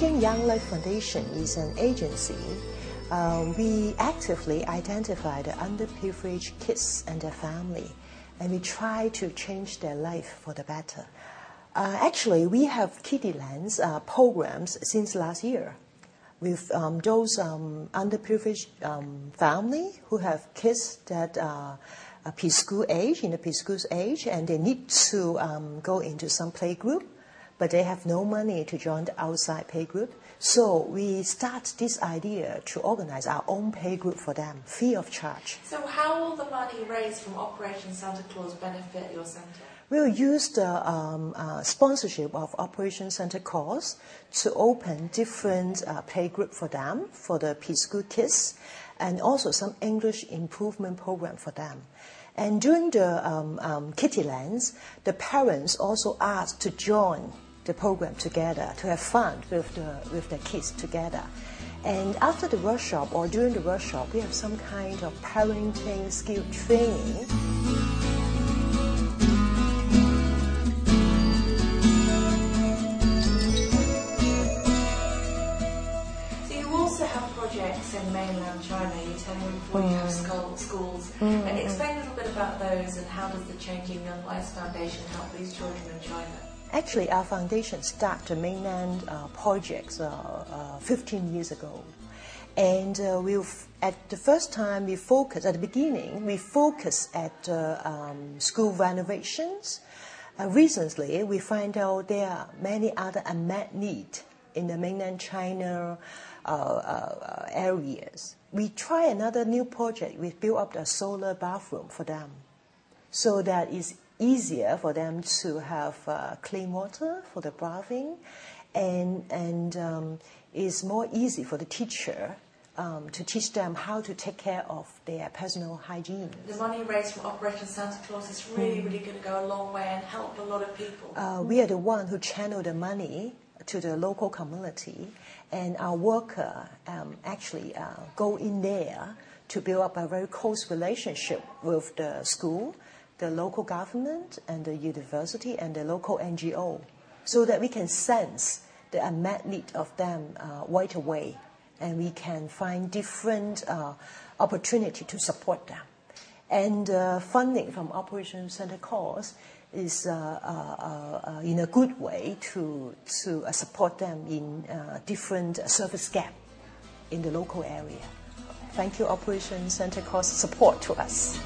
Young Life Foundation is an agency. Uh, we actively identify the underprivileged kids and their family, and we try to change their life for the better. Uh, actually, we have Kiddielands uh, programs since last year with um, those um, underprivileged um, family who have kids that are preschool age, in the preschool age, and they need to um, go into some play group, but they have no money to join the outside pay group. So we start this idea to organize our own pay group for them, free of charge. So how will the money raised from Operation Santa Claus benefit your centre? We'll use the um, uh, sponsorship of Operation Santa Claus to open different uh, play group for them, for the preschool kids, and also some English improvement program for them. And during the um, um, the parents also asked to join the program together, to have fun with the, with the kids together. And after the workshop or during the workshop, we have some kind of parenting skill training. So you also have projects in mainland China. You tell me before you have mm. school, schools. Mm, and mm. explain a little bit about those and how does the Changing Young Lives Foundation help these children in China? Actually, our foundation started mainland uh, projects uh, uh, 15 years ago. And uh, we at the first time we focused, at the beginning, we focused at uh, um, school renovations. Recently, we find out there are many other unmet needs in the mainland China areas. We try another new project. We built up a solar bathroom for them so that it's easier for them to have uh, clean water for the bathing, and and um, it's more easy for the teacher um, to teach them how to take care of their personal hygiene. The money raised from Operation Santa Claus is really, really going to go a long way and help a lot of people. Uh, we are the one who channel the money to the local community, and our worker um, actually uh, go in there to build up a very close relationship with the school the local government and the university and the local NGO so that we can sense the unmet need of them uh, right away and we can find different uh, opportunity to support them. And uh, funding from Operation Santa Claus is uh, uh, uh, in a good way to, to support them in different service gap in the local area. Thank you, Operation Santa Claus, support to us.